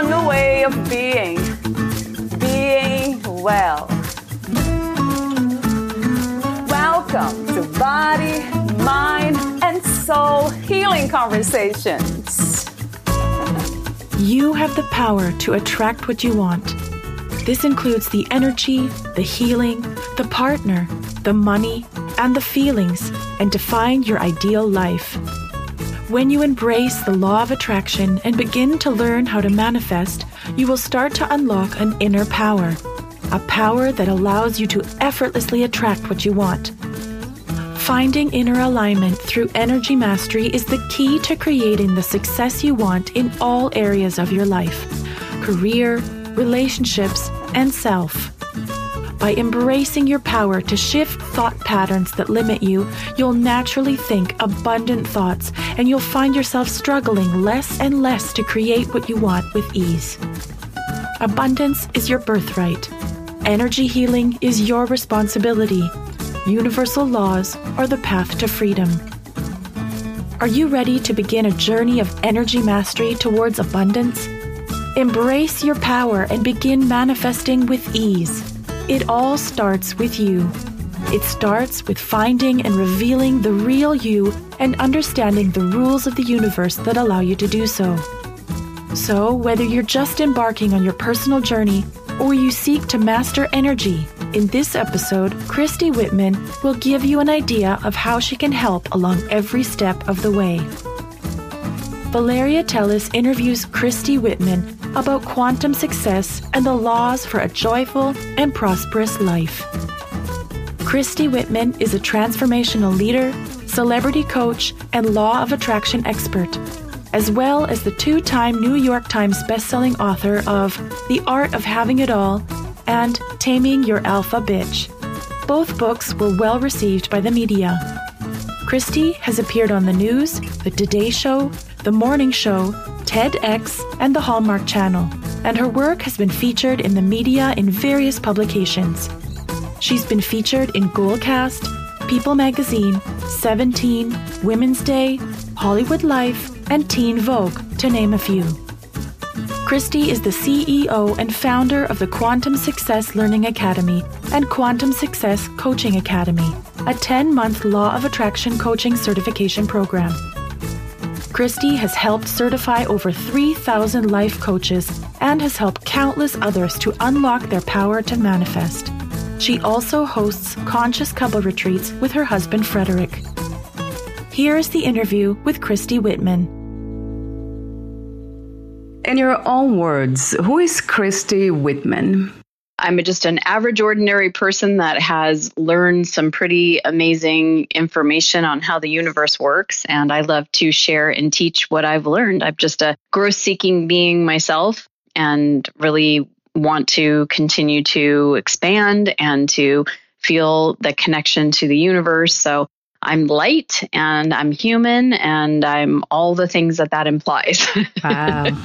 new way of being. Being well. Welcome to Body, Mind, and Soul Healing Conversations. You have the power to attract what you want. This includes the energy, the healing, the partner, the money, and the feelings, and define your ideal life. When you embrace the law of attraction and begin to learn how to manifest, you will start to unlock an inner power, a power that allows you to effortlessly attract what you want. Finding inner alignment through energy mastery is the key to creating the success you want in all areas of your life career, relationships, and self. By embracing your power to shift thought patterns that limit you, you'll naturally think abundant thoughts and you'll find yourself struggling less and less to create what you want with ease. Abundance is your birthright. Energy healing is your responsibility. Universal laws are the path to freedom. Are you ready to begin a journey of energy mastery towards abundance? Embrace your power and begin manifesting with ease. It all starts with you. It starts with finding and revealing the real you and understanding the rules of the universe that allow you to do so. So, whether you're just embarking on your personal journey or you seek to master energy, in this episode, Christy Whitman will give you an idea of how she can help along every step of the way. Valeria Teles interviews Christy Whitman about quantum success and the laws for a joyful and prosperous life. Christy Whitman is a transformational leader, celebrity coach, and law of attraction expert, as well as the two time New York Times bestselling author of The Art of Having It All and Taming Your Alpha Bitch. Both books were well received by the media. Christy has appeared on the news, The Today Show, The Morning Show, TEDx, and the Hallmark Channel, and her work has been featured in the media in various publications. She's been featured in Goalcast, People Magazine, 17, Women's Day, Hollywood Life, and Teen Vogue, to name a few. Christy is the CEO and founder of the Quantum Success Learning Academy and Quantum Success Coaching Academy, a 10 month Law of Attraction coaching certification program. Christy has helped certify over 3,000 life coaches and has helped countless others to unlock their power to manifest. She also hosts conscious couple retreats with her husband Frederick. Here is the interview with Christy Whitman. In your own words, who is Christy Whitman? I'm just an average, ordinary person that has learned some pretty amazing information on how the universe works. And I love to share and teach what I've learned. I'm just a growth seeking being myself and really want to continue to expand and to feel the connection to the universe. So I'm light and I'm human and I'm all the things that that implies. wow.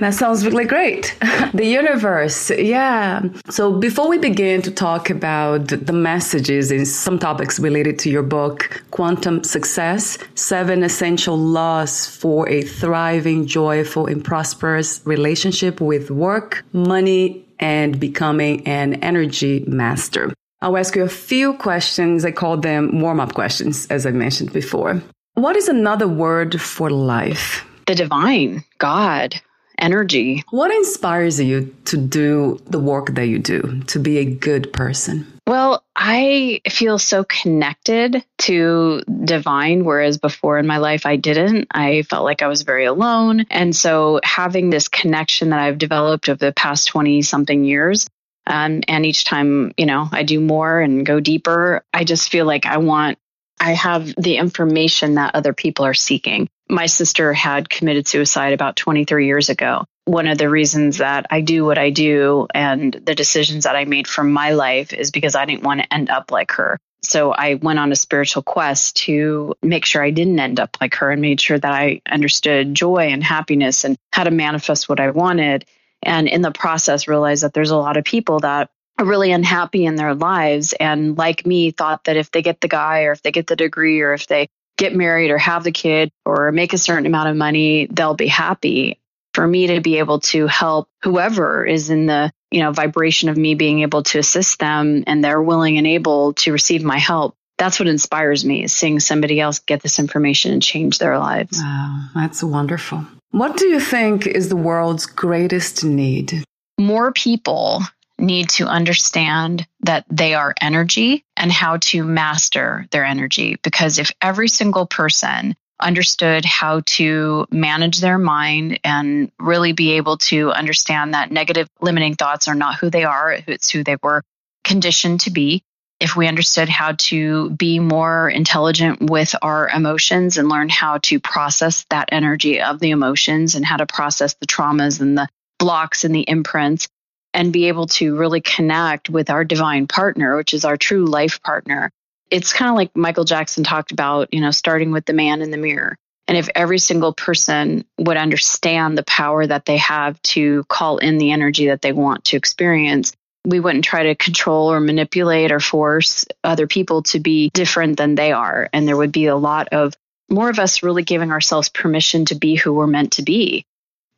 that sounds really great. The universe. Yeah. So before we begin to talk about the messages and some topics related to your book, Quantum Success, Seven Essential Laws for a Thriving, Joyful, and Prosperous Relationship with Work, Money, and Becoming an Energy Master. I'll ask you a few questions. I call them warm up questions, as I mentioned before. What is another word for life? The divine, God, energy. What inspires you to do the work that you do, to be a good person? Well, I feel so connected to divine, whereas before in my life I didn't. I felt like I was very alone. And so having this connection that I've developed over the past 20 something years um, and each time, you know, I do more and go deeper, I just feel like I want, I have the information that other people are seeking. My sister had committed suicide about 23 years ago. one of the reasons that I do what I do and the decisions that I made for my life is because I didn't want to end up like her. So I went on a spiritual quest to make sure I didn't end up like her and made sure that I understood joy and happiness and how to manifest what I wanted. And in the process, realize that there's a lot of people that are really unhappy in their lives and like me thought that if they get the guy or if they get the degree or if they get married or have the kid or make a certain amount of money, they'll be happy. For me to be able to help whoever is in the, you know, vibration of me being able to assist them and they're willing and able to receive my help. That's what inspires me is seeing somebody else get this information and change their lives. Wow, that's wonderful. What do you think is the world's greatest need? More people need to understand that they are energy and how to master their energy. Because if every single person understood how to manage their mind and really be able to understand that negative limiting thoughts are not who they are, it's who they were conditioned to be. If we understood how to be more intelligent with our emotions and learn how to process that energy of the emotions and how to process the traumas and the blocks and the imprints, and be able to really connect with our divine partner, which is our true life partner. It's kind of like Michael Jackson talked about, you know, starting with the man in the mirror. And if every single person would understand the power that they have to call in the energy that they want to experience, we wouldn't try to control or manipulate or force other people to be different than they are. And there would be a lot of more of us really giving ourselves permission to be who we're meant to be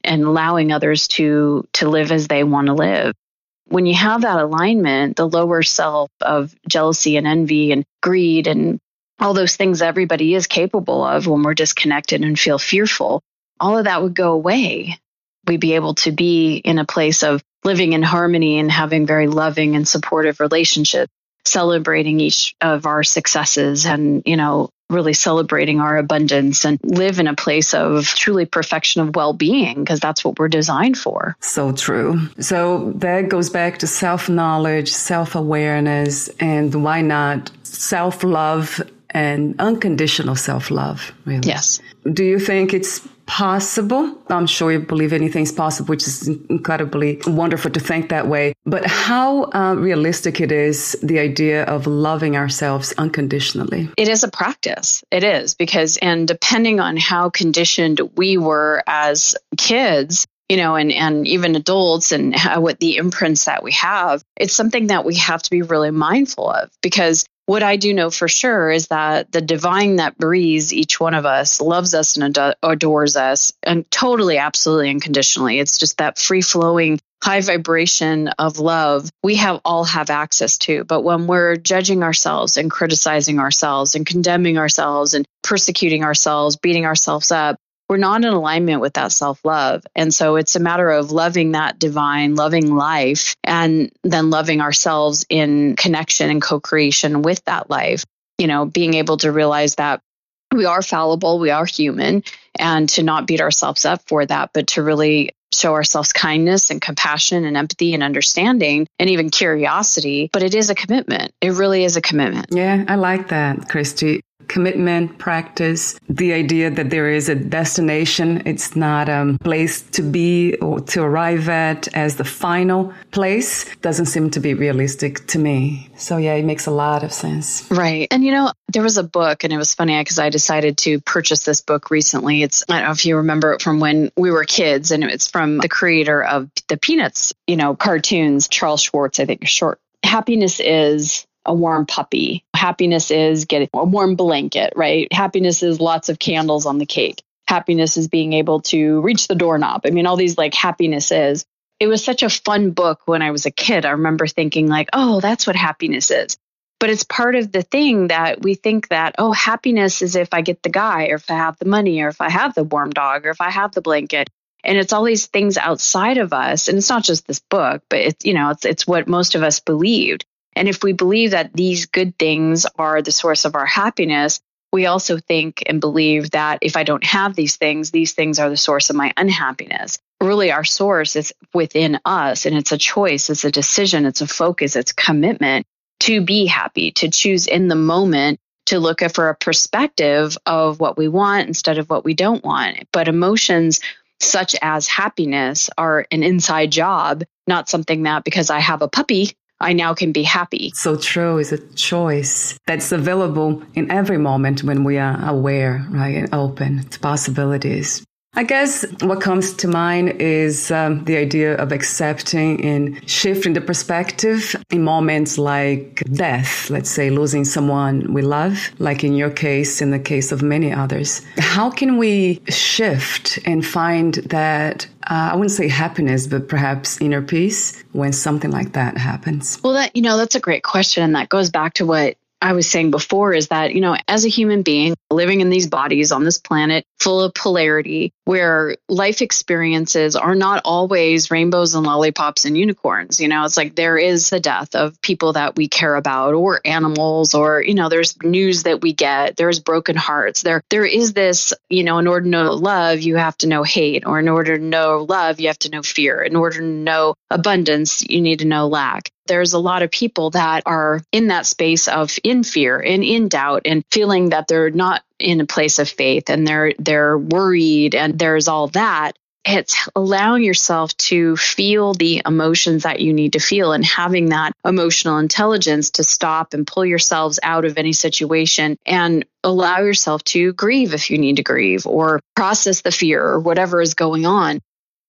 and allowing others to to live as they want to live when you have that alignment the lower self of jealousy and envy and greed and all those things everybody is capable of when we're disconnected and feel fearful all of that would go away we'd be able to be in a place of living in harmony and having very loving and supportive relationships celebrating each of our successes and you know really celebrating our abundance and live in a place of truly perfection of well-being because that's what we're designed for. So true. So that goes back to self-knowledge, self-awareness, and why not self-love and unconditional self-love, really. Yes. Do you think it's possible. I'm sure you believe anything's possible, which is incredibly wonderful to think that way. But how uh, realistic it is the idea of loving ourselves unconditionally? It is a practice. It is because, and depending on how conditioned we were as kids, you know, and, and even adults and how, what the imprints that we have, it's something that we have to be really mindful of because what I do know for sure is that the divine that breathes each one of us loves us and adores us and totally, absolutely unconditionally. It's just that free flowing high vibration of love we have all have access to. But when we're judging ourselves and criticizing ourselves and condemning ourselves and persecuting ourselves, beating ourselves up, we're not in alignment with that self love. And so it's a matter of loving that divine, loving life, and then loving ourselves in connection and co creation with that life. You know, being able to realize that we are fallible, we are human, and to not beat ourselves up for that, but to really show ourselves kindness and compassion and empathy and understanding and even curiosity. But it is a commitment. It really is a commitment. Yeah, I like that, Christy commitment, practice, the idea that there is a destination. It's not a place to be or to arrive at as the final place doesn't seem to be realistic to me. So yeah, it makes a lot of sense. Right. And you know, there was a book and it was funny because I decided to purchase this book recently. It's, I don't know if you remember it from when we were kids and it's from the creator of the Peanuts, you know, cartoons, Charles Schwartz, I think short. Happiness is a warm puppy. Happiness is getting a warm blanket, right? Happiness is lots of candles on the cake. Happiness is being able to reach the doorknob. I mean, all these like happiness is. It was such a fun book when I was a kid. I remember thinking, like, oh, that's what happiness is. But it's part of the thing that we think that, oh, happiness is if I get the guy, or if I have the money, or if I have the warm dog, or if I have the blanket. And it's all these things outside of us. And it's not just this book, but it's, you know, it's, it's what most of us believed. And if we believe that these good things are the source of our happiness, we also think and believe that if I don't have these things, these things are the source of my unhappiness. Really, our source is within us, and it's a choice, it's a decision, it's a focus, it's commitment to be happy, to choose in the moment to look for a perspective of what we want instead of what we don't want. But emotions such as happiness, are an inside job, not something that because I have a puppy, I now can be happy. So true is a choice that's available in every moment when we are aware, right, and open to possibilities. I guess what comes to mind is um, the idea of accepting and shifting the perspective in moments like death, let's say losing someone we love, like in your case, in the case of many others. How can we shift and find that uh, I wouldn't say happiness, but perhaps inner peace when something like that happens? Well, that, you know, that's a great question. And that goes back to what I was saying before is that, you know, as a human being living in these bodies on this planet full of polarity, where life experiences are not always rainbows and lollipops and unicorns, you know, it's like there is the death of people that we care about or animals or, you know, there's news that we get, there's broken hearts. There there is this, you know, in order to know love, you have to know hate, or in order to know love, you have to know fear. In order to know abundance, you need to know lack there's a lot of people that are in that space of in fear and in doubt and feeling that they're not in a place of faith and they're they're worried and there's all that. It's allowing yourself to feel the emotions that you need to feel and having that emotional intelligence to stop and pull yourselves out of any situation and allow yourself to grieve if you need to grieve or process the fear or whatever is going on.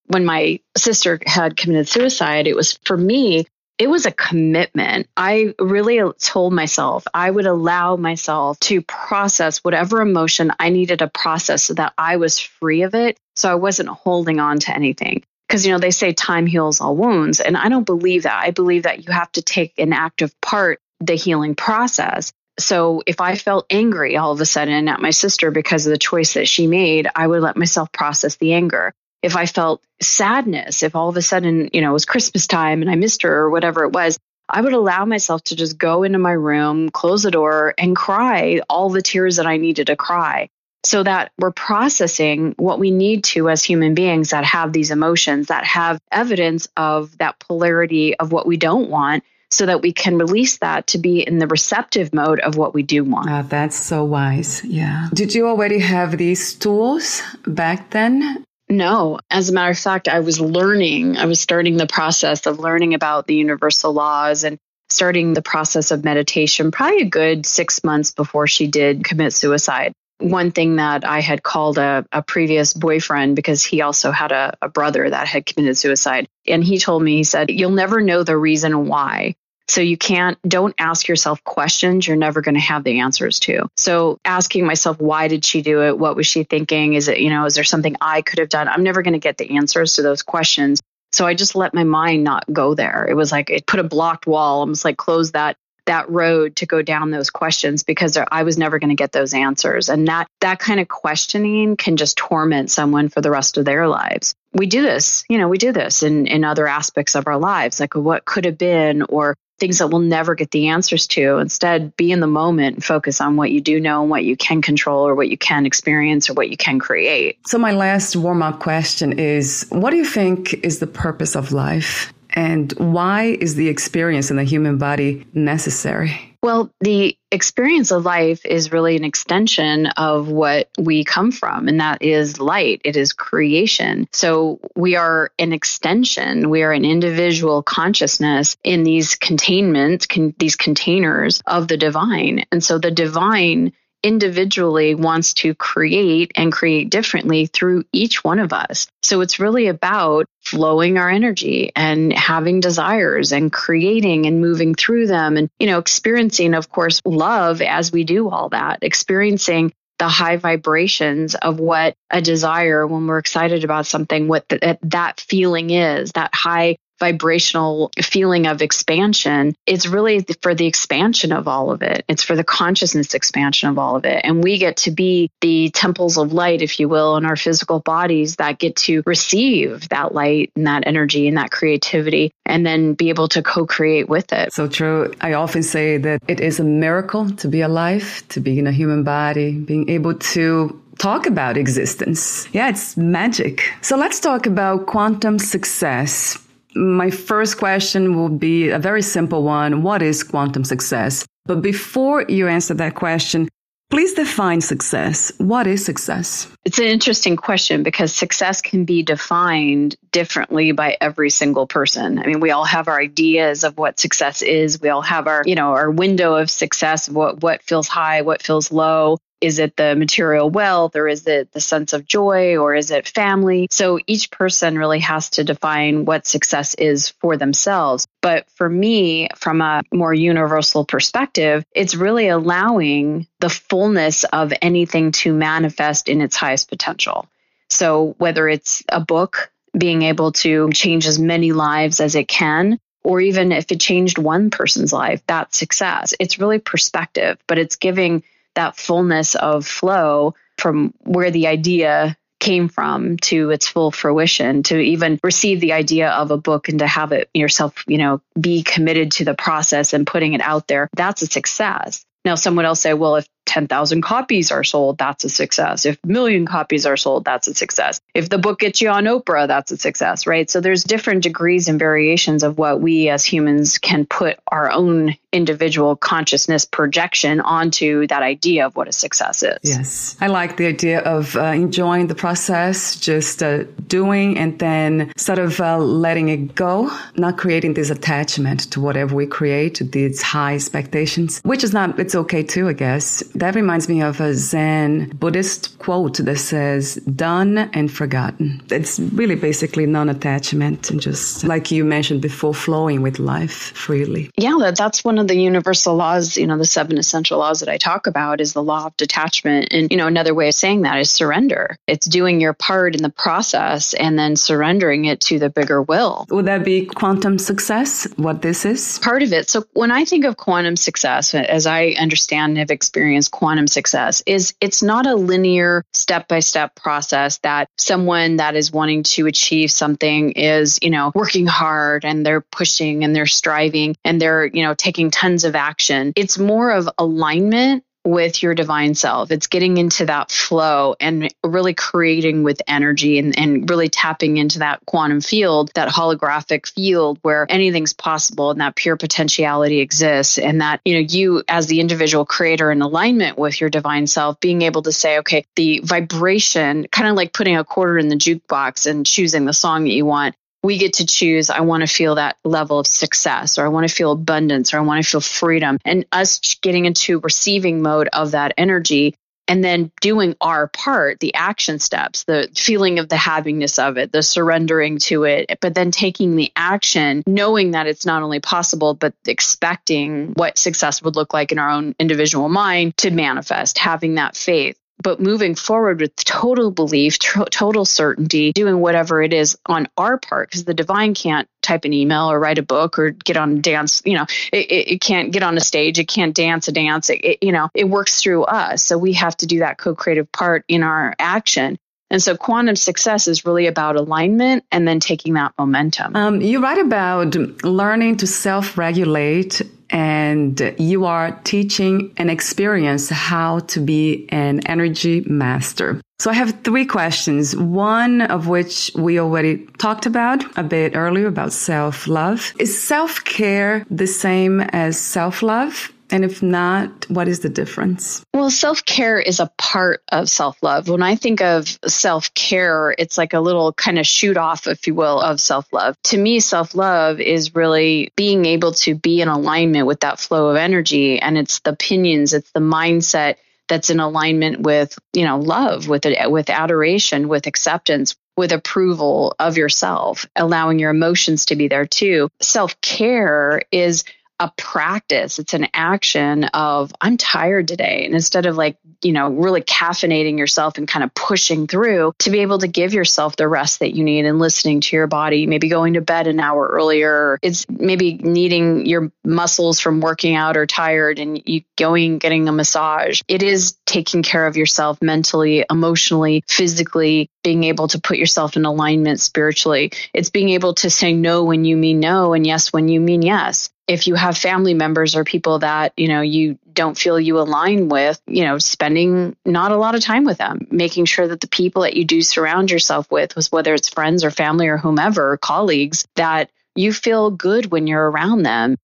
When my sister had committed suicide, it was for me it was a commitment. I really told myself I would allow myself to process whatever emotion I needed to process so that I was free of it. So I wasn't holding on to anything. Because, you know, they say time heals all wounds. And I don't believe that. I believe that you have to take an active part the healing process. So if I felt angry all of a sudden at my sister because of the choice that she made, I would let myself process the anger if I felt sadness, if all of a sudden, you know, it was Christmas time and I missed her or whatever it was, I would allow myself to just go into my room, close the door, and cry all the tears that I needed to cry so that we're processing what we need to as human beings that have these emotions, that have evidence of that polarity of what we don't want. So that we can release that to be in the receptive mode of what we do want. Uh, that's so wise. Yeah. Did you already have these tools back then? No, as a matter of fact, I was learning, I was starting the process of learning about the universal laws and starting the process of meditation probably a good six months before she did commit suicide. One thing that I had called a, a previous boyfriend because he also had a, a brother that had committed suicide. And he told me, he said, You'll never know the reason why. So you can't, don't ask yourself questions you're never going to have the answers to. So asking myself, why did she do it? What was she thinking? Is it, you know, is there something I could have done? I'm never going to get the answers to those questions. So I just let my mind not go there. It was like it put a blocked wall, almost like close that that road to go down those questions because I was never going to get those answers. And that that kind of questioning can just torment someone for the rest of their lives. We do this, you know, we do this in in other aspects of our lives, like what could have been or things that we'll never get the answers to. Instead, be in the moment and focus on what you do know and what you can control or what you can experience or what you can create. So, my last warm up question is what do you think is the purpose of life? And why is the experience in the human body necessary? Well, the experience of life is really an extension of what we come from, and that is light. It is creation. So we are an extension. We are an individual consciousness in these containment, con- these containers of the divine. And so the divine individually wants to create and create differently through each one of us. So it's really about flowing our energy and having desires and creating and moving through them and, you know, experiencing, of course, love as we do all that, experiencing the high vibrations of what a desire when we're excited about something what that feeling is that high vibrational feeling of expansion, it's really for the expansion of all of it. It's for the consciousness expansion of all of it. And we get to be the temples of light, if you will, in our physical bodies that get to receive that light and that energy and that creativity and then be able to co create with it. So true. I often say that it is a miracle to be alive, to be in a human body, being able to talk about existence. Yeah, it's magic. So let's talk about quantum success my first question will be a very simple one. What is quantum success? But before you answer that question, Please define success. What is success? It's an interesting question because success can be defined differently by every single person. I mean, we all have our ideas of what success is. We all have our, you know, our window of success, what what feels high, what feels low. Is it the material wealth or is it the sense of joy or is it family? So each person really has to define what success is for themselves. But for me, from a more universal perspective, it's really allowing the fullness of anything to manifest in its highest potential. So whether it's a book, being able to change as many lives as it can, or even if it changed one person's life, that's success. It's really perspective, but it's giving that fullness of flow from where the idea came from to its full fruition to even receive the idea of a book and to have it yourself you know be committed to the process and putting it out there. That's a success. Now someone else say well if 10,000 copies are sold, that's a success. If a million copies are sold, that's a success. If the book gets you on Oprah, that's a success, right? So there's different degrees and variations of what we as humans can put our own individual consciousness projection onto that idea of what a success is. Yes. I like the idea of uh, enjoying the process, just uh, doing and then sort of uh, letting it go, not creating this attachment to whatever we create, these high expectations, which is not, it's okay too, I guess that reminds me of a Zen Buddhist quote that says, done and forgotten. It's really basically non attachment and just, like you mentioned before, flowing with life freely. Yeah, that's one of the universal laws, you know, the seven essential laws that I talk about is the law of detachment. And, you know, another way of saying that is surrender. It's doing your part in the process and then surrendering it to the bigger will. Would that be quantum success, what this is? Part of it. So when I think of quantum success, as I understand and have experienced, quantum success is it's not a linear step by step process that someone that is wanting to achieve something is, you know, working hard and they're pushing and they're striving and they're, you know, taking tons of action. It's more of alignment with your divine self. It's getting into that flow and really creating with energy and, and really tapping into that quantum field, that holographic field where anything's possible and that pure potentiality exists. And that, you know, you as the individual creator in alignment with your divine self, being able to say, okay, the vibration, kind of like putting a quarter in the jukebox and choosing the song that you want we get to choose i want to feel that level of success or i want to feel abundance or i want to feel freedom. And us getting into receiving mode of that energy and then doing our part the action steps the feeling of the havingness of it the surrendering to it but then taking the action knowing that it's not only possible but expecting what success would look like in our own individual mind to manifest having that faith but moving forward with total belief, total certainty, doing whatever it is on our part, because the divine can't type an email or write a book or get on dance. You know, it, it, it can't get on a stage. It can't dance a dance. It, it, you know, it works through us. So we have to do that co-creative part in our action. And so quantum success is really about alignment and then taking that momentum. Um, you write about learning to self regulate and you are teaching an experience how to be an energy master. So I have three questions, one of which we already talked about a bit earlier about self love. Is self care the same as self love? And if not, what is the difference? Well, self care is a part of self love. When I think of self care, it's like a little kind of shoot off, if you will, of self love. To me, self love is really being able to be in alignment with that flow of energy. And it's the opinions, it's the mindset that's in alignment with, you know, love, with it, with adoration, with acceptance, with approval of yourself, allowing your emotions to be there too. Self care is a practice, it's an action of, I'm tired today. And instead of like, you know, really caffeinating yourself and kind of pushing through to be able to give yourself the rest that you need and listening to your body, maybe going to bed an hour earlier. It's maybe needing your muscles from working out or tired and you going, getting a massage. It is taking care of yourself mentally, emotionally, physically, being able to put yourself in alignment spiritually. It's being able to say no when you mean no and yes when you mean yes if you have family members or people that you know you don't feel you align with you know spending not a lot of time with them making sure that the people that you do surround yourself with whether it's friends or family or whomever colleagues that you feel good when you're around them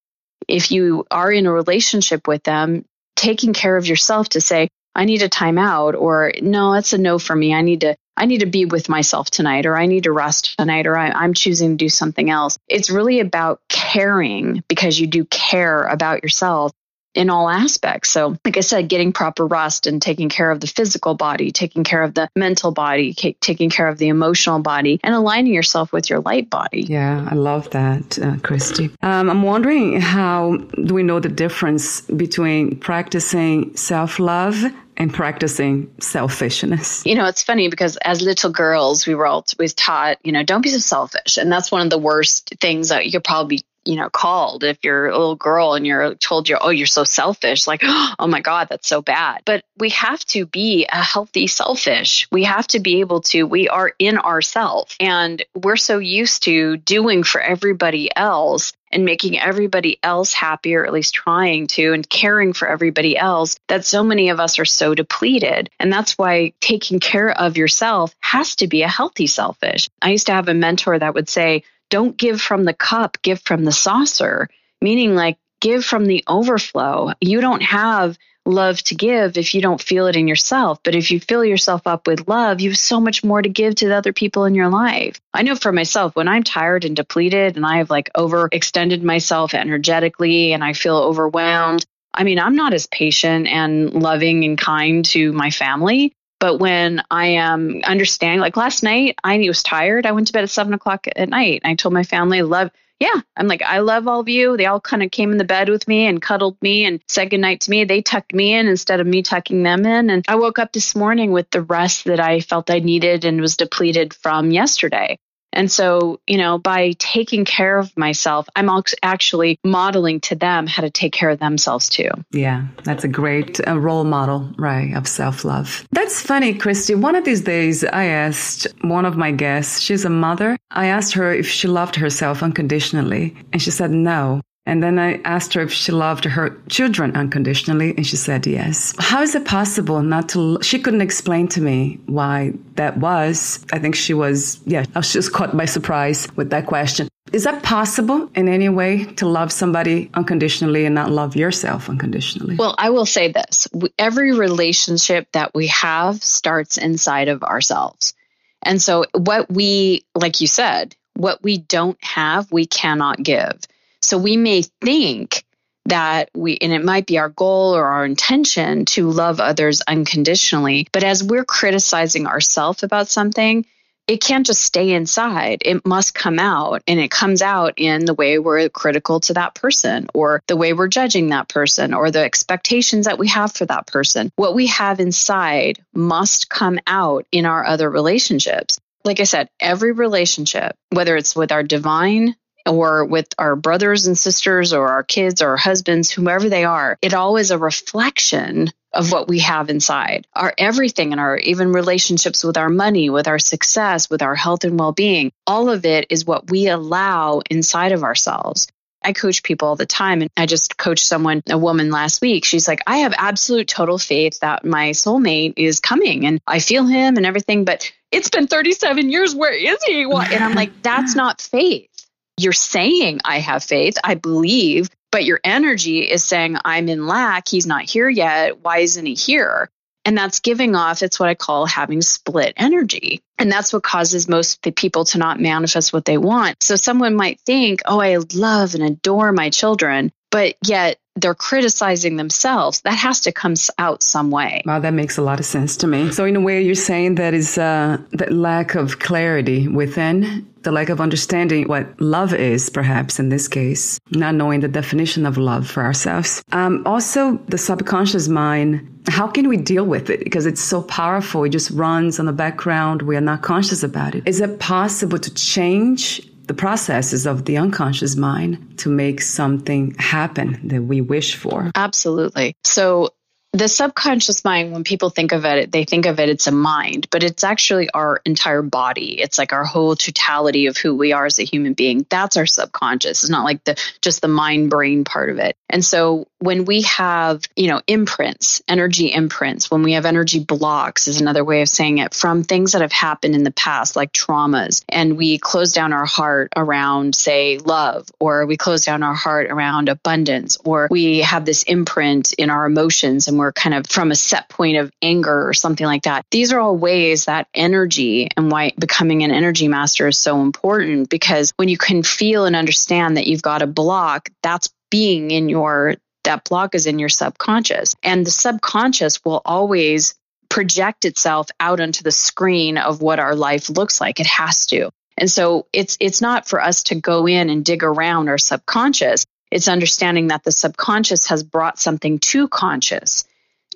if you are in a relationship with them taking care of yourself to say I need a timeout or no, that's a no for me. I need to I need to be with myself tonight, or I need to rest tonight, or I, am choosing to do something else. It's really about caring because you do care about yourself in all aspects. So, like I said, getting proper rest and taking care of the physical body, taking care of the mental body, taking care of the emotional body, and aligning yourself with your light body. Yeah, I love that, uh, Christy. Um, I'm wondering how do we know the difference between practicing self love and practicing selfishness. You know, it's funny because as little girls, we were always taught, you know, don't be so selfish. And that's one of the worst things that you could probably you know, called if you're a little girl and you're told you're, oh, you're so selfish, like, oh my God, that's so bad. But we have to be a healthy selfish. We have to be able to, we are in ourself and we're so used to doing for everybody else and making everybody else happy, or at least trying to, and caring for everybody else, that so many of us are so depleted. And that's why taking care of yourself has to be a healthy selfish. I used to have a mentor that would say, don't give from the cup, give from the saucer, meaning like give from the overflow. You don't have love to give if you don't feel it in yourself. But if you fill yourself up with love, you have so much more to give to the other people in your life. I know for myself, when I'm tired and depleted and I have like overextended myself energetically and I feel overwhelmed, I mean, I'm not as patient and loving and kind to my family but when I am understanding, like last night, I was tired. I went to bed at seven o'clock at night. I told my family, love, yeah, I'm like, I love all of you. They all kind of came in the bed with me and cuddled me and said goodnight to me. They tucked me in instead of me tucking them in. And I woke up this morning with the rest that I felt I needed and was depleted from yesterday. And so, you know, by taking care of myself, I'm actually modeling to them how to take care of themselves too. Yeah, that's a great uh, role model, right, of self love. That's funny, Christy. One of these days, I asked one of my guests, she's a mother, I asked her if she loved herself unconditionally, and she said no. And then I asked her if she loved her children unconditionally, and she said yes. How is it possible not to? She couldn't explain to me why that was. I think she was, yeah, I was just caught by surprise with that question. Is that possible in any way to love somebody unconditionally and not love yourself unconditionally? Well, I will say this every relationship that we have starts inside of ourselves. And so, what we, like you said, what we don't have, we cannot give. So we may think that we, and it might be our goal or our intention to love others unconditionally. But as we're criticizing ourselves about something, it can't just stay inside. It must come out. And it comes out in the way we're critical to that person, or the way we're judging that person, or the expectations that we have for that person. What we have inside must come out in our other relationships. Like I said, every relationship, whether it's with our divine or with our brothers and sisters or our kids or our husbands, whomever they are, it always a reflection of what we have inside. Our everything and our even relationships with our money, with our success, with our health and well-being, all of it is what we allow inside of ourselves. I coach people all the time. And I just coached someone, a woman last week. She's like, I have absolute total faith that my soulmate is coming and I feel him and everything, but it's been 37 years. Where is he? And I'm like, that's not faith you're saying, I have faith, I believe, but your energy is saying, I'm in lack. He's not here yet. Why isn't he here? And that's giving off, it's what I call having split energy. And that's what causes most people to not manifest what they want. So someone might think, oh, I love and adore my children, but yet they're criticizing themselves. That has to come out some way. Wow, that makes a lot of sense to me. So, in a way, you're saying that is uh, that lack of clarity within, the lack of understanding what love is, perhaps in this case, not knowing the definition of love for ourselves. Um, also, the subconscious mind. How can we deal with it? Because it's so powerful. It just runs on the background. We are not conscious about it. Is it possible to change the processes of the unconscious mind to make something happen that we wish for. Absolutely. So the subconscious mind, when people think of it, they think of it, it's a mind, but it's actually our entire body. It's like our whole totality of who we are as a human being. That's our subconscious. It's not like the just the mind brain part of it. And so when we have, you know, imprints, energy imprints, when we have energy blocks is another way of saying it from things that have happened in the past, like traumas, and we close down our heart around, say, love, or we close down our heart around abundance, or we have this imprint in our emotions and we're kind of from a set point of anger or something like that. These are all ways that energy and why becoming an energy master is so important because when you can feel and understand that you've got a block, that's being in your that block is in your subconscious. And the subconscious will always project itself out onto the screen of what our life looks like. It has to. And so it's it's not for us to go in and dig around our subconscious. It's understanding that the subconscious has brought something to conscious,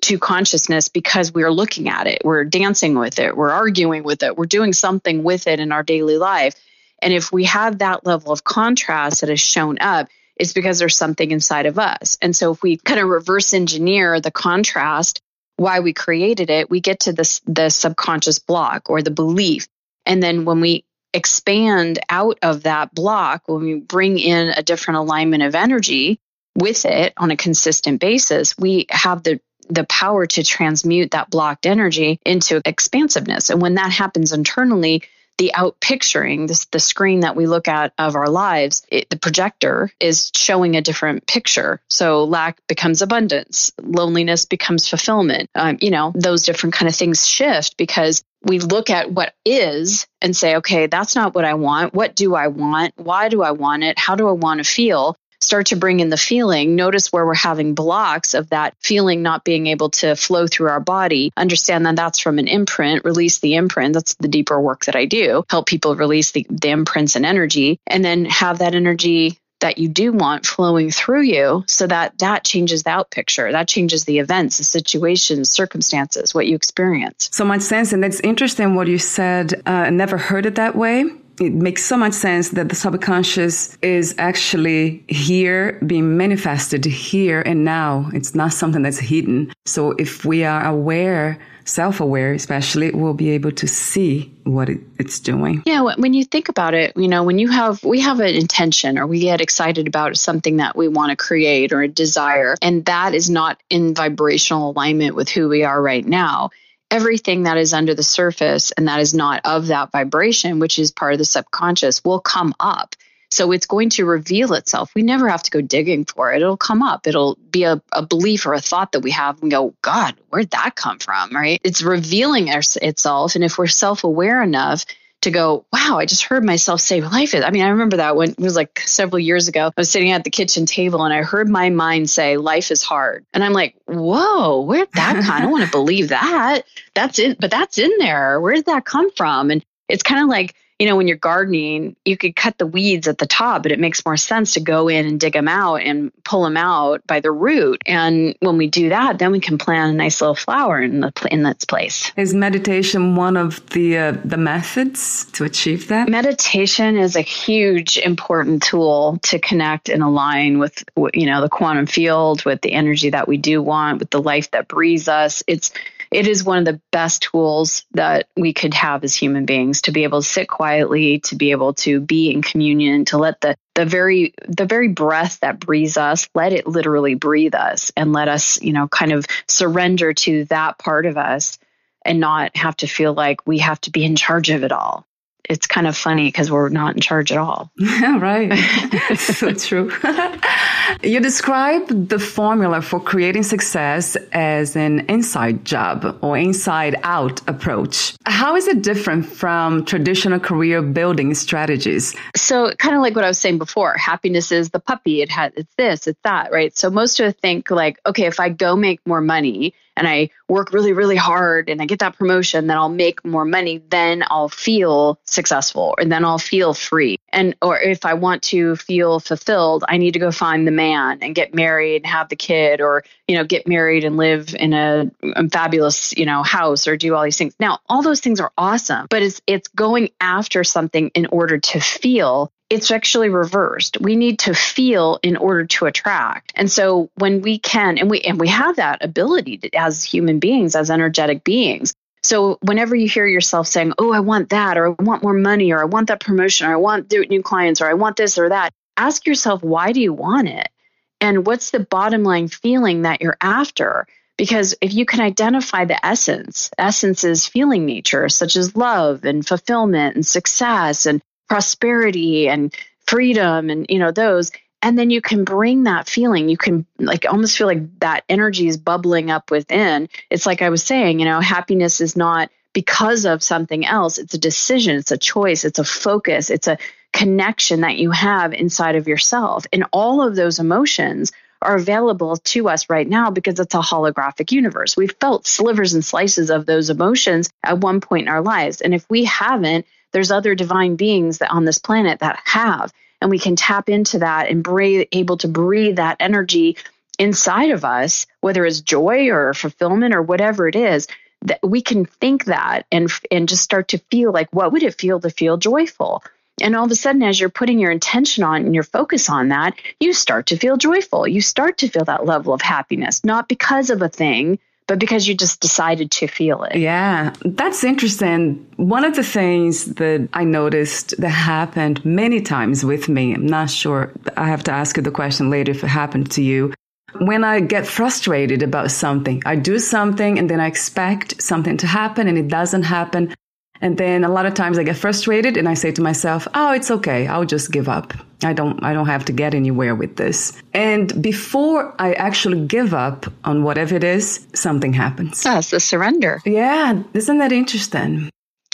to consciousness because we're looking at it, we're dancing with it, we're arguing with it, we're doing something with it in our daily life. And if we have that level of contrast that has shown up, it's because there's something inside of us. And so if we kind of reverse engineer the contrast, why we created it, we get to this the subconscious block or the belief. And then when we expand out of that block, when we bring in a different alignment of energy with it on a consistent basis, we have the the power to transmute that blocked energy into expansiveness. And when that happens internally, the out picturing this the screen that we look at of our lives it, the projector is showing a different picture. So lack becomes abundance loneliness becomes fulfillment. Um, you know those different kind of things shift because we look at what is and say okay that's not what i want. What do i want? Why do i want it? How do i want to feel start to bring in the feeling, notice where we're having blocks of that feeling not being able to flow through our body, understand that that's from an imprint, release the imprint. That's the deeper work that I do, help people release the, the imprints and energy, and then have that energy that you do want flowing through you so that that changes the out picture that changes the events the situations circumstances what you experience. So much sense and it's interesting what you said. Uh, never heard it that way it makes so much sense that the subconscious is actually here being manifested here and now. It's not something that's hidden. So if we are aware, self aware especially, we'll be able to see what it, it's doing. Yeah. When you think about it, you know, when you have, we have an intention or we get excited about something that we want to create or a desire, and that is not in vibrational alignment with who we are right now everything that is under the surface and that is not of that vibration, which is part of the subconscious, will come up. So it's going to reveal itself. We never have to go digging for it. It'll come up. It'll be a, a belief or a thought that we have and go, God, where'd that come from? Right? It's revealing itself. And if we're self aware enough to go, wow, I just heard myself say life is. I mean, I remember that when it was like several years ago. I was sitting at the kitchen table and I heard my mind say, life is hard. And I'm like, whoa, where'd that come? I don't want to believe that. That's it, but that's in there. Where did that come from? And it's kind of like, you know, when you're gardening, you could cut the weeds at the top, but it makes more sense to go in and dig them out and pull them out by the root. And when we do that, then we can plant a nice little flower in the in its place. Is meditation one of the uh, the methods to achieve that? Meditation is a huge important tool to connect and align with you know the quantum field, with the energy that we do want, with the life that breathes us. It's it is one of the best tools that we could have as human beings to be able to sit quietly, to be able to be in communion, to let the the very the very breath that breathes us, let it literally breathe us and let us, you know, kind of surrender to that part of us and not have to feel like we have to be in charge of it all it's kind of funny because we're not in charge at all. Yeah, right. so true. you describe the formula for creating success as an inside job or inside out approach. How is it different from traditional career building strategies? So, kind of like what I was saying before, happiness is the puppy. It has it's this, it's that, right? So most of us think like, okay, if I go make more money, and I work really, really hard and I get that promotion, then I'll make more money, then I'll feel successful and then I'll feel free. And, or if I want to feel fulfilled, I need to go find the man and get married and have the kid or, you know, get married and live in a, a fabulous, you know, house or do all these things. Now, all those things are awesome, but it's, it's going after something in order to feel it's actually reversed. We need to feel in order to attract. And so when we can, and we and we have that ability to, as human beings, as energetic beings. So whenever you hear yourself saying, "Oh, I want that," or "I want more money," or "I want that promotion," or "I want new clients," or "I want this or that," ask yourself, "Why do you want it?" and what's the bottom line feeling that you're after? Because if you can identify the essence, essence is feeling nature, such as love and fulfillment and success and prosperity and freedom and, you know, those. And then you can bring that feeling. You can like almost feel like that energy is bubbling up within. It's like I was saying, you know, happiness is not because of something else. It's a decision, it's a choice, it's a focus, it's a connection that you have inside of yourself. And all of those emotions are available to us right now because it's a holographic universe. We've felt slivers and slices of those emotions at one point in our lives. And if we haven't, there's other divine beings that on this planet that have. And we can tap into that and be able to breathe that energy inside of us, whether it's joy or fulfillment or whatever it is, that we can think that and and just start to feel like what would it feel to feel joyful? And all of a sudden, as you're putting your intention on and your focus on that, you start to feel joyful. You start to feel that level of happiness, not because of a thing, but because you just decided to feel it. Yeah, that's interesting. One of the things that I noticed that happened many times with me, I'm not sure, I have to ask you the question later if it happened to you. When I get frustrated about something, I do something and then I expect something to happen and it doesn't happen. And then a lot of times I get frustrated and I say to myself, "Oh, it's okay. I'll just give up. I don't I don't have to get anywhere with this." And before I actually give up on whatever it is, something happens. Ah, That's the surrender. Yeah, isn't that interesting?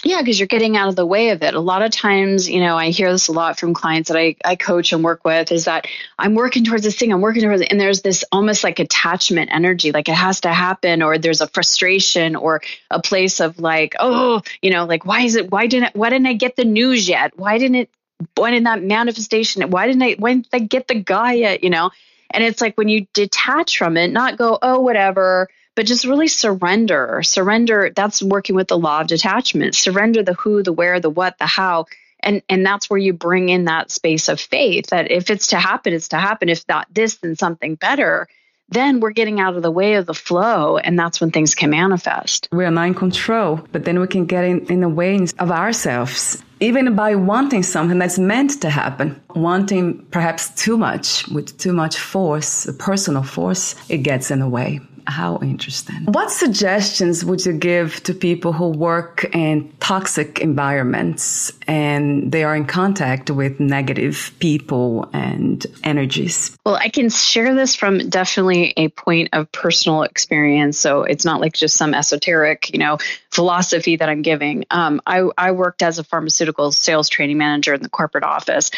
Yeah, because you're getting out of the way of it. A lot of times, you know, I hear this a lot from clients that I, I coach and work with is that I'm working towards this thing, I'm working towards it. And there's this almost like attachment energy, like it has to happen, or there's a frustration or a place of like, oh, you know, like, why is it, why didn't, why didn't I get the news yet? Why didn't it, why didn't that manifestation, why didn't I, when did I get the guy yet, you know? And it's like when you detach from it, not go, oh, whatever but just really surrender. Surrender, that's working with the law of detachment. Surrender the who, the where, the what, the how. And, and that's where you bring in that space of faith that if it's to happen, it's to happen. If not this, then something better. Then we're getting out of the way of the flow, and that's when things can manifest. We are not in control, but then we can get in, in the way of ourselves even by wanting something that's meant to happen, wanting perhaps too much with too much force, personal force, it gets in the way. How interesting. What suggestions would you give to people who work in toxic environments and they are in contact with negative people and energies? Well, I can share this from definitely a point of personal experience. So it's not like just some esoteric, you know, philosophy that I'm giving. Um, I, I worked as a pharmaceutical sales training manager in the corporate office,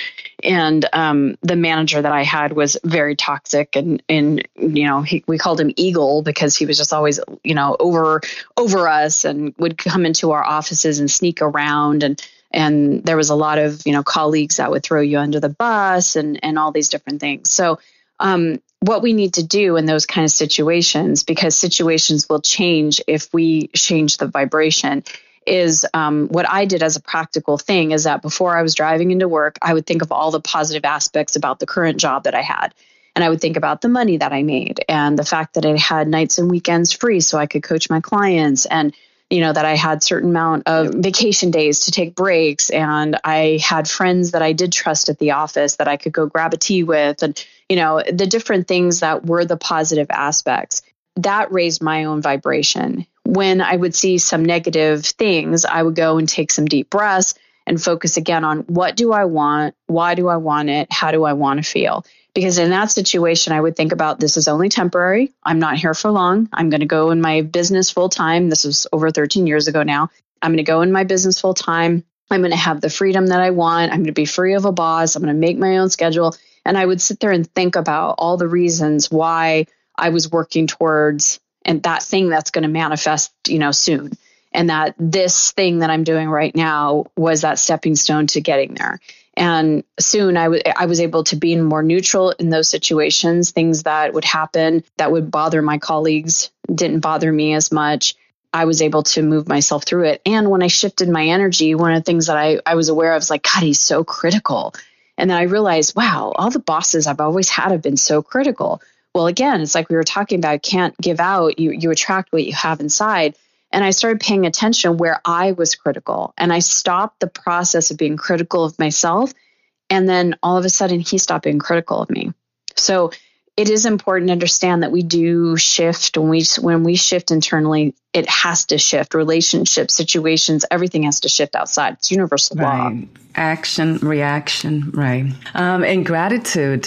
and um, the manager that I had was very toxic, and and you know he, we called him Eagle because he was just always you know over over us and would come into our offices and sneak around and and there was a lot of you know colleagues that would throw you under the bus and and all these different things so um, what we need to do in those kind of situations because situations will change if we change the vibration is um, what I did as a practical thing is that before I was driving into work, I would think of all the positive aspects about the current job that I had. And I would think about the money that I made and the fact that I had nights and weekends free so I could coach my clients and you know that I had certain amount of vacation days to take breaks and I had friends that I did trust at the office that I could go grab a tea with and you know the different things that were the positive aspects that raised my own vibration. When I would see some negative things I would go and take some deep breaths and focus again on what do I want? Why do I want it? How do I want to feel because in that situation i would think about this is only temporary. I'm not here for long. I'm going to go in my business full time this was over 13 years ago now. I'm going to go in my business full time i'm going to have the freedom that i want. I'm going to be free of a boss. I'm going to make my own schedule. And i would sit there and think about all the reasons why i was working towards and that thing that's going to manifest you know soon. And that this thing that i'm doing right now was that stepping stone to getting there and soon I, w- I was able to be more neutral in those situations. Things that would happen that would bother my colleagues didn't bother me as much. I was able to move myself through it. And when I shifted my energy, one of the things that I, I was aware of was like, God, he's so critical. And then I realized, wow, all the bosses I've always had have been so critical. Well, again, it's like we were talking about, can't give out, you, you attract what you have inside. And I started paying attention where I was critical. And I stopped the process of being critical of myself. And then all of a sudden, he stopped being critical of me. So it is important to understand that we do shift when we when we shift internally it has to shift relationships situations everything has to shift outside it's universal right. law action reaction right um, and gratitude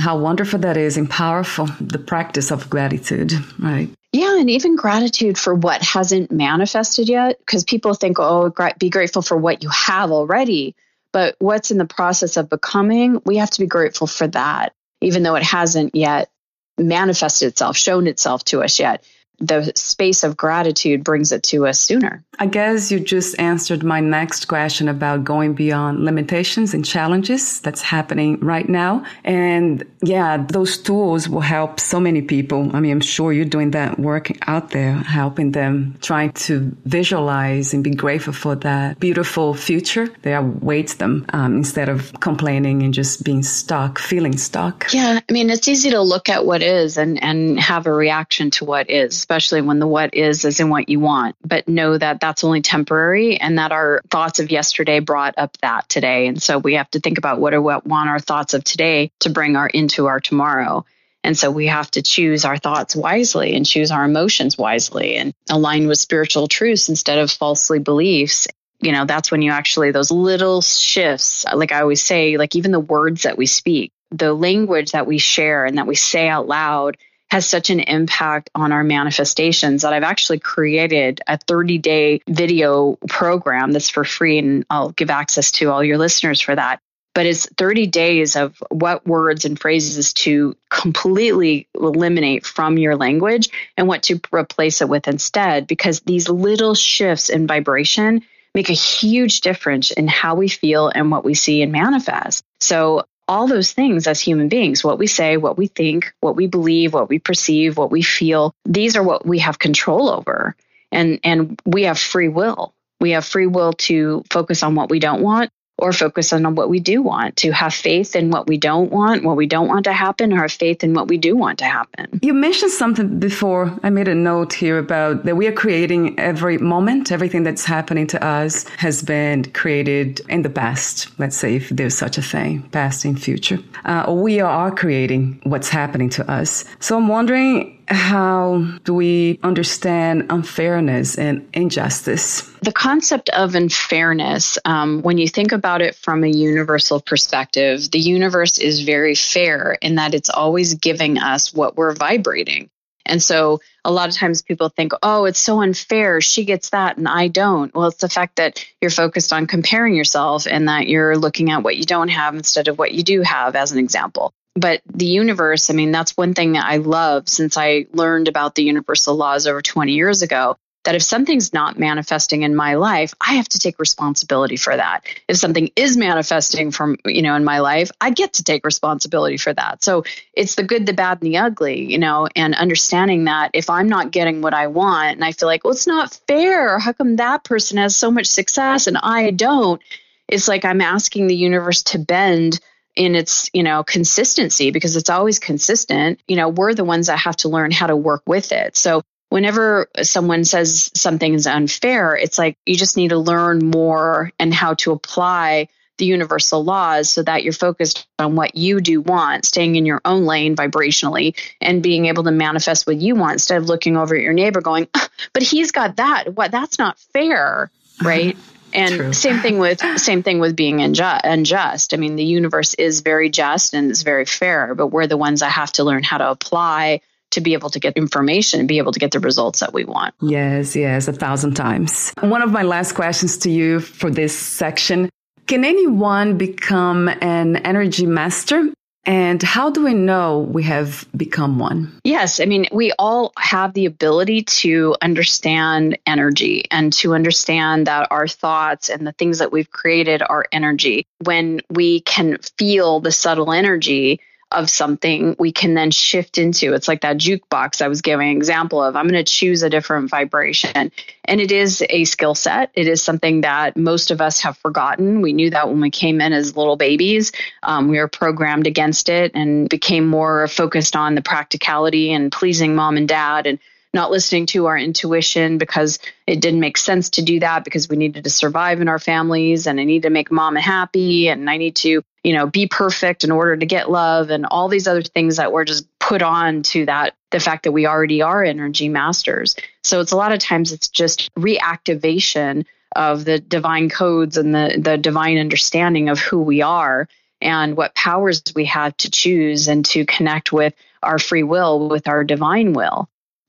how wonderful that is and powerful the practice of gratitude right yeah, and even gratitude for what hasn't manifested yet, because people think, oh, be grateful for what you have already. But what's in the process of becoming, we have to be grateful for that even though it hasn't yet manifested itself, shown itself to us yet the space of gratitude brings it to us sooner. I guess you just answered my next question about going beyond limitations and challenges that's happening right now. And yeah, those tools will help so many people. I mean, I'm sure you're doing that work out there, helping them trying to visualize and be grateful for that beautiful future that awaits them um, instead of complaining and just being stuck, feeling stuck. Yeah. I mean, it's easy to look at what is and, and have a reaction to what is especially when the what is isn't what you want. But know that that's only temporary and that our thoughts of yesterday brought up that today. And so we have to think about what do we want our thoughts of today to bring our into our tomorrow. And so we have to choose our thoughts wisely and choose our emotions wisely and align with spiritual truths instead of falsely beliefs. You know, that's when you actually, those little shifts, like I always say, like even the words that we speak, the language that we share and that we say out loud has such an impact on our manifestations that I've actually created a 30 day video program that's for free and I'll give access to all your listeners for that. But it's 30 days of what words and phrases to completely eliminate from your language and what to replace it with instead, because these little shifts in vibration make a huge difference in how we feel and what we see and manifest. So all those things as human beings what we say, what we think, what we believe, what we perceive, what we feel these are what we have control over. And, and we have free will. We have free will to focus on what we don't want or focus on what we do want, to have faith in what we don't want, what we don't want to happen, or have faith in what we do want to happen. You mentioned something before. I made a note here about that we are creating every moment, everything that's happening to us has been created in the past. Let's say if there's such a thing, past and future. Uh, we are creating what's happening to us. So I'm wondering how do we understand unfairness and injustice? The concept of unfairness, um, when you think about it from a universal perspective, the universe is very fair in that it's always giving us what we're vibrating. And so a lot of times people think, oh, it's so unfair. She gets that and I don't. Well, it's the fact that you're focused on comparing yourself and that you're looking at what you don't have instead of what you do have, as an example but the universe, I mean, that's one thing that I love since I learned about the universal laws over 20 years ago. That if something's not manifesting in my life, I have to take responsibility for that. If something is manifesting from, you know, in my life, I get to take responsibility for that. So it's the good, the bad, and the ugly, you know, and understanding that if I'm not getting what I want and I feel like, well, it's not fair. How come that person has so much success and I don't? It's like I'm asking the universe to bend in its you know consistency because it's always consistent you know we're the ones that have to learn how to work with it so whenever someone says something is unfair it's like you just need to learn more and how to apply the universal laws so that you're focused on what you do want, staying in your own lane vibrationally and being able to manifest what you want instead of looking over at your neighbor going, but he's got that. What that's not fair, right? And True. same thing with same thing with being unjust, unjust. I mean, the universe is very just and it's very fair, but we're the ones that have to learn how to apply to be able to get information and be able to get the results that we want. Yes, yes, a thousand times. One of my last questions to you for this section. Can anyone become an energy master? And how do we know we have become one? Yes. I mean, we all have the ability to understand energy and to understand that our thoughts and the things that we've created are energy. When we can feel the subtle energy, of something we can then shift into. It's like that jukebox I was giving an example of. I'm going to choose a different vibration. And it is a skill set. It is something that most of us have forgotten. We knew that when we came in as little babies. Um, we were programmed against it and became more focused on the practicality and pleasing mom and dad and not listening to our intuition because it didn't make sense to do that because we needed to survive in our families and I need to make mom happy and I need to you know, be perfect in order to get love and all these other things that were just put on to that the fact that we already are energy masters. So it's a lot of times it's just reactivation of the divine codes and the the divine understanding of who we are and what powers we have to choose and to connect with our free will with our divine will.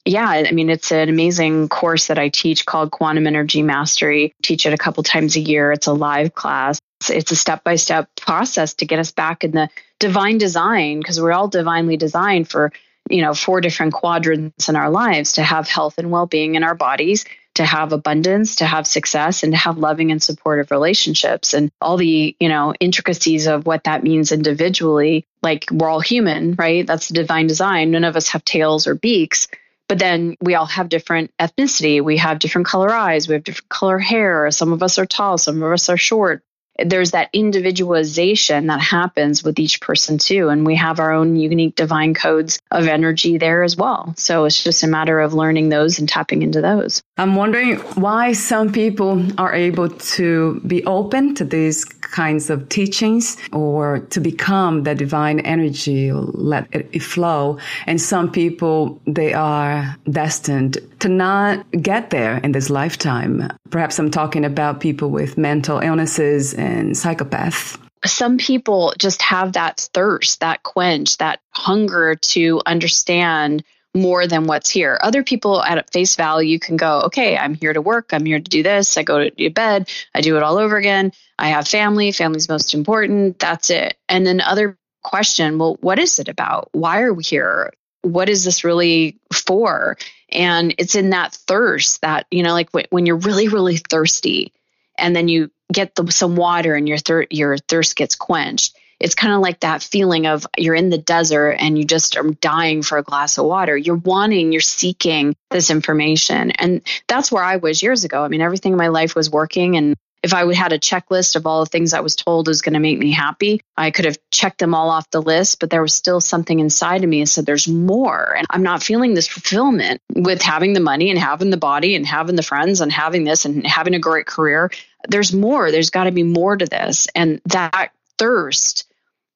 Yeah, I mean it's an amazing course that I teach called Quantum Energy Mastery. Teach it a couple times a year. It's a live class. It's a step-by-step process to get us back in the divine design because we're all divinely designed for you know four different quadrants in our lives to have health and well-being in our bodies to have abundance, to have success, and to have loving and supportive relationships. And all the, you know, intricacies of what that means individually. Like we're all human, right? That's the divine design. None of us have tails or beaks. But then we all have different ethnicity. We have different color eyes. We have different color hair. Some of us are tall. Some of us are short there's that individualization that happens with each person too. And we have our own unique divine codes of energy there as well. So it's just a matter of learning those and tapping into those. I'm wondering why some people are able to be open to these kinds of teachings or to become the divine energy, let it flow. And some people, they are destined to not get there in this lifetime. Perhaps I'm talking about people with mental illnesses and psychopaths some people just have that thirst, that quench, that hunger to understand more than what's here. Other people at face value can go, okay, I'm here to work, I'm here to do this, I go to bed, I do it all over again. I have family, family's most important, that's it. And then other question, well, what is it about? Why are we here? What is this really for? And it's in that thirst that, you know, like when you're really, really thirsty and then you get the, some water and your, thir- your thirst gets quenched. It's kind of like that feeling of you're in the desert and you just are dying for a glass of water. You're wanting, you're seeking this information. And that's where I was years ago. I mean, everything in my life was working and if I had a checklist of all the things I was told was going to make me happy, I could have checked them all off the list, but there was still something inside of me that said, there's more. And I'm not feeling this fulfillment with having the money and having the body and having the friends and having this and having a great career. There's more. There's got to be more to this. And that thirst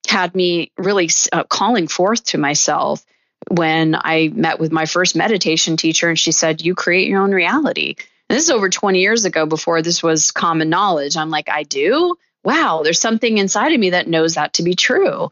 had me really uh, calling forth to myself when I met with my first meditation teacher, and she said, You create your own reality. This is over 20 years ago before this was common knowledge. I'm like, I do? Wow, there's something inside of me that knows that to be true.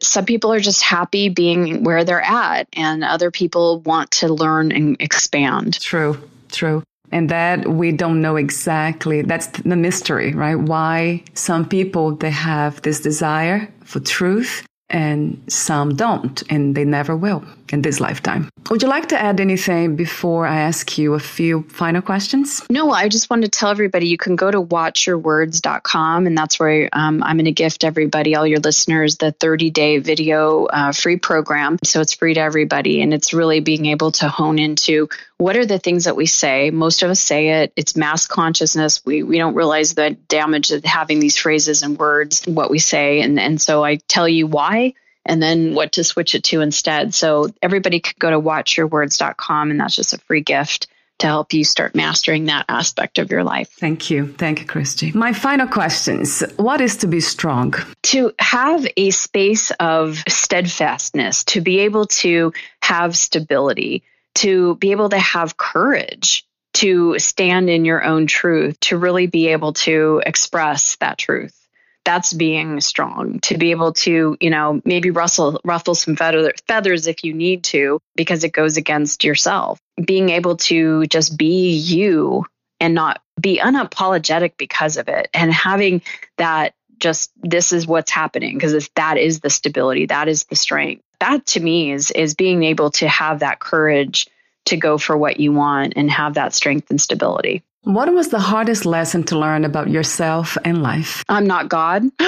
Some people are just happy being where they're at, and other people want to learn and expand. True, true. And that we don't know exactly. That's the mystery, right? Why some people they have this desire for truth and some don't, and they never will in this lifetime. Would you like to add anything before I ask you a few final questions? No, I just wanted to tell everybody you can go to watchyourwords.com, and that's where um, I'm going to gift everybody, all your listeners, the 30 day video uh, free program. So it's free to everybody, and it's really being able to hone into what are the things that we say. Most of us say it, it's mass consciousness. We, we don't realize the damage of having these phrases and words, what we say. And, and so I tell you why and then what to switch it to instead. So everybody could go to watchyourwords.com and that's just a free gift to help you start mastering that aspect of your life. Thank you. Thank you, Christy. My final questions. What is to be strong? To have a space of steadfastness, to be able to have stability, to be able to have courage, to stand in your own truth, to really be able to express that truth that's being strong to be able to, you know, maybe rustle, ruffle some feather, feathers if you need to, because it goes against yourself. Being able to just be you and not be unapologetic because of it and having that just this is what's happening because that is the stability that is the strength that to me is is being able to have that courage to go for what you want and have that strength and stability what was the hardest lesson to learn about yourself and life? I'm not God.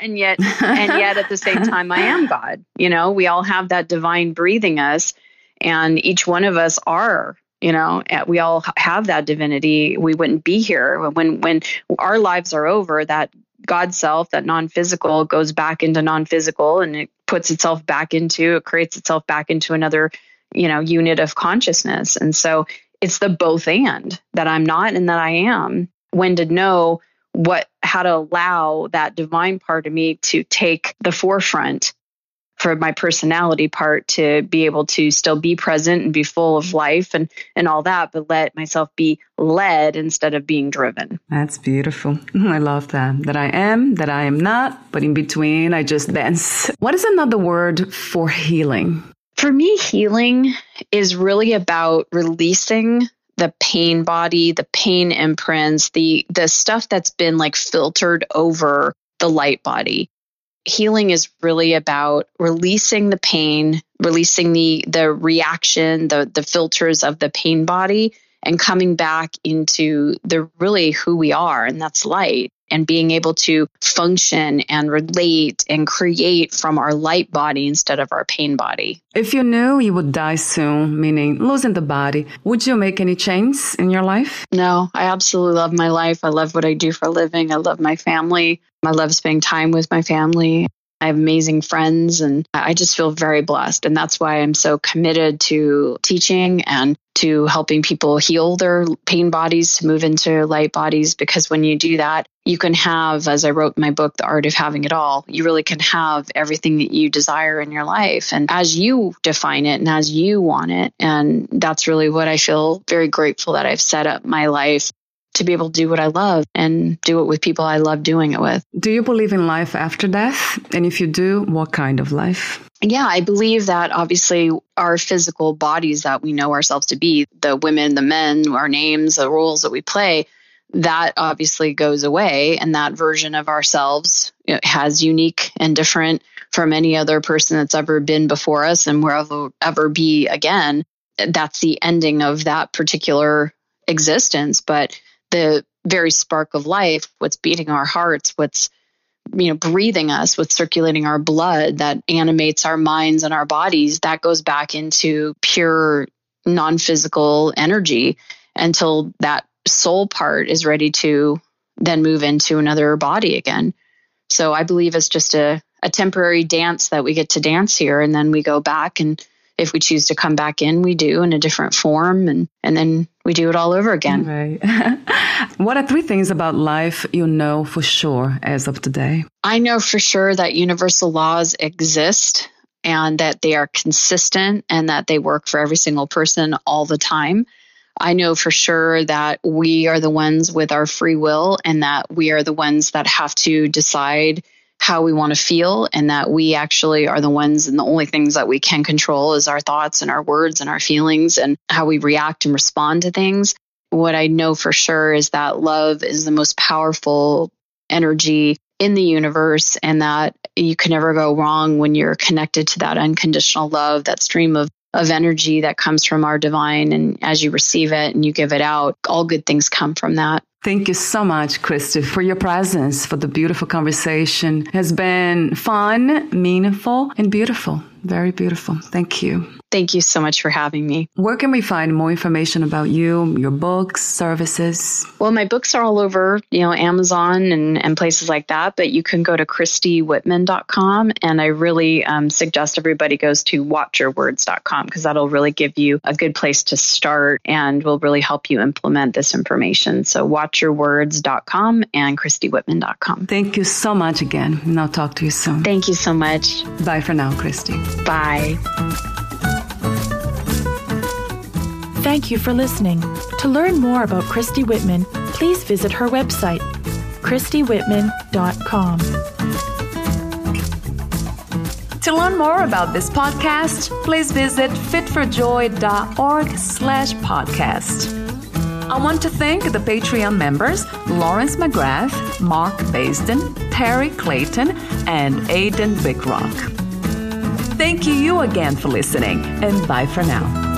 and yet and yet at the same time I am God. You know, we all have that divine breathing us and each one of us are you know eh, we all have that divinity we wouldn't be here when when our lives are over that god self that non-physical goes back into non-physical and it puts itself back into it creates itself back into another you know unit of consciousness and so it's the both and that I'm not and that I am. When to know what how to allow that divine part of me to take the forefront for my personality part to be able to still be present and be full of life and and all that but let myself be led instead of being driven. That's beautiful. I love that. That i am that i am not but in between i just dance. What is another word for healing? For me healing is really about releasing the pain body, the pain imprints, the the stuff that's been like filtered over the light body. Healing is really about releasing the pain, releasing the the reaction, the the filters of the pain body and coming back into the really who we are and that's light and being able to function and relate and create from our light body instead of our pain body. If you knew you would die soon, meaning losing the body, would you make any change in your life? No, I absolutely love my life. I love what I do for a living. I love my family. I love spending time with my family. I have amazing friends and I just feel very blessed. And that's why I'm so committed to teaching and to helping people heal their pain bodies to move into light bodies. Because when you do that, you can have, as I wrote in my book, The Art of Having It All, you really can have everything that you desire in your life. And as you define it and as you want it. And that's really what I feel very grateful that I've set up my life to be able to do what I love and do it with people I love doing it with. Do you believe in life after death? And if you do, what kind of life? Yeah, I believe that obviously our physical bodies that we know ourselves to be, the women, the men, our names, the roles that we play, that obviously goes away. And that version of ourselves has unique and different from any other person that's ever been before us and will ever be again. That's the ending of that particular existence. But the very spark of life, what's beating our hearts, what's you know breathing us what's circulating our blood that animates our minds and our bodies that goes back into pure non-physical energy until that soul part is ready to then move into another body again. So i believe it's just a, a temporary dance that we get to dance here and then we go back and if we choose to come back in, we do in a different form and, and then we do it all over again. Right. what are three things about life you know for sure as of today? I know for sure that universal laws exist and that they are consistent and that they work for every single person all the time. I know for sure that we are the ones with our free will and that we are the ones that have to decide how we want to feel and that we actually are the ones and the only things that we can control is our thoughts and our words and our feelings and how we react and respond to things. What I know for sure is that love is the most powerful energy in the universe and that you can never go wrong when you're connected to that unconditional love, that stream of of energy that comes from our divine and as you receive it and you give it out, all good things come from that. Thank you so much, Christy, for your presence, for the beautiful conversation. It has been fun, meaningful, and beautiful. Very beautiful. Thank you. Thank you so much for having me. Where can we find more information about you, your books, services? Well, my books are all over, you know, Amazon and, and places like that, but you can go to ChristyWhitman.com. And I really um, suggest everybody goes to watchyourwords.com because that'll really give you a good place to start and will really help you implement this information. So watchyourwords.com and ChristyWhitman.com. Thank you so much again. And I'll talk to you soon. Thank you so much. Bye for now, Christy. Bye. Thank you for listening. To learn more about Christy Whitman, please visit her website, ChristyWhitman.com. To learn more about this podcast, please visit fitforjoy.org slash podcast. I want to thank the Patreon members Lawrence McGrath, Mark Basden, Terry Clayton, and Aidan Bickrock. Thank you again for listening, and bye for now.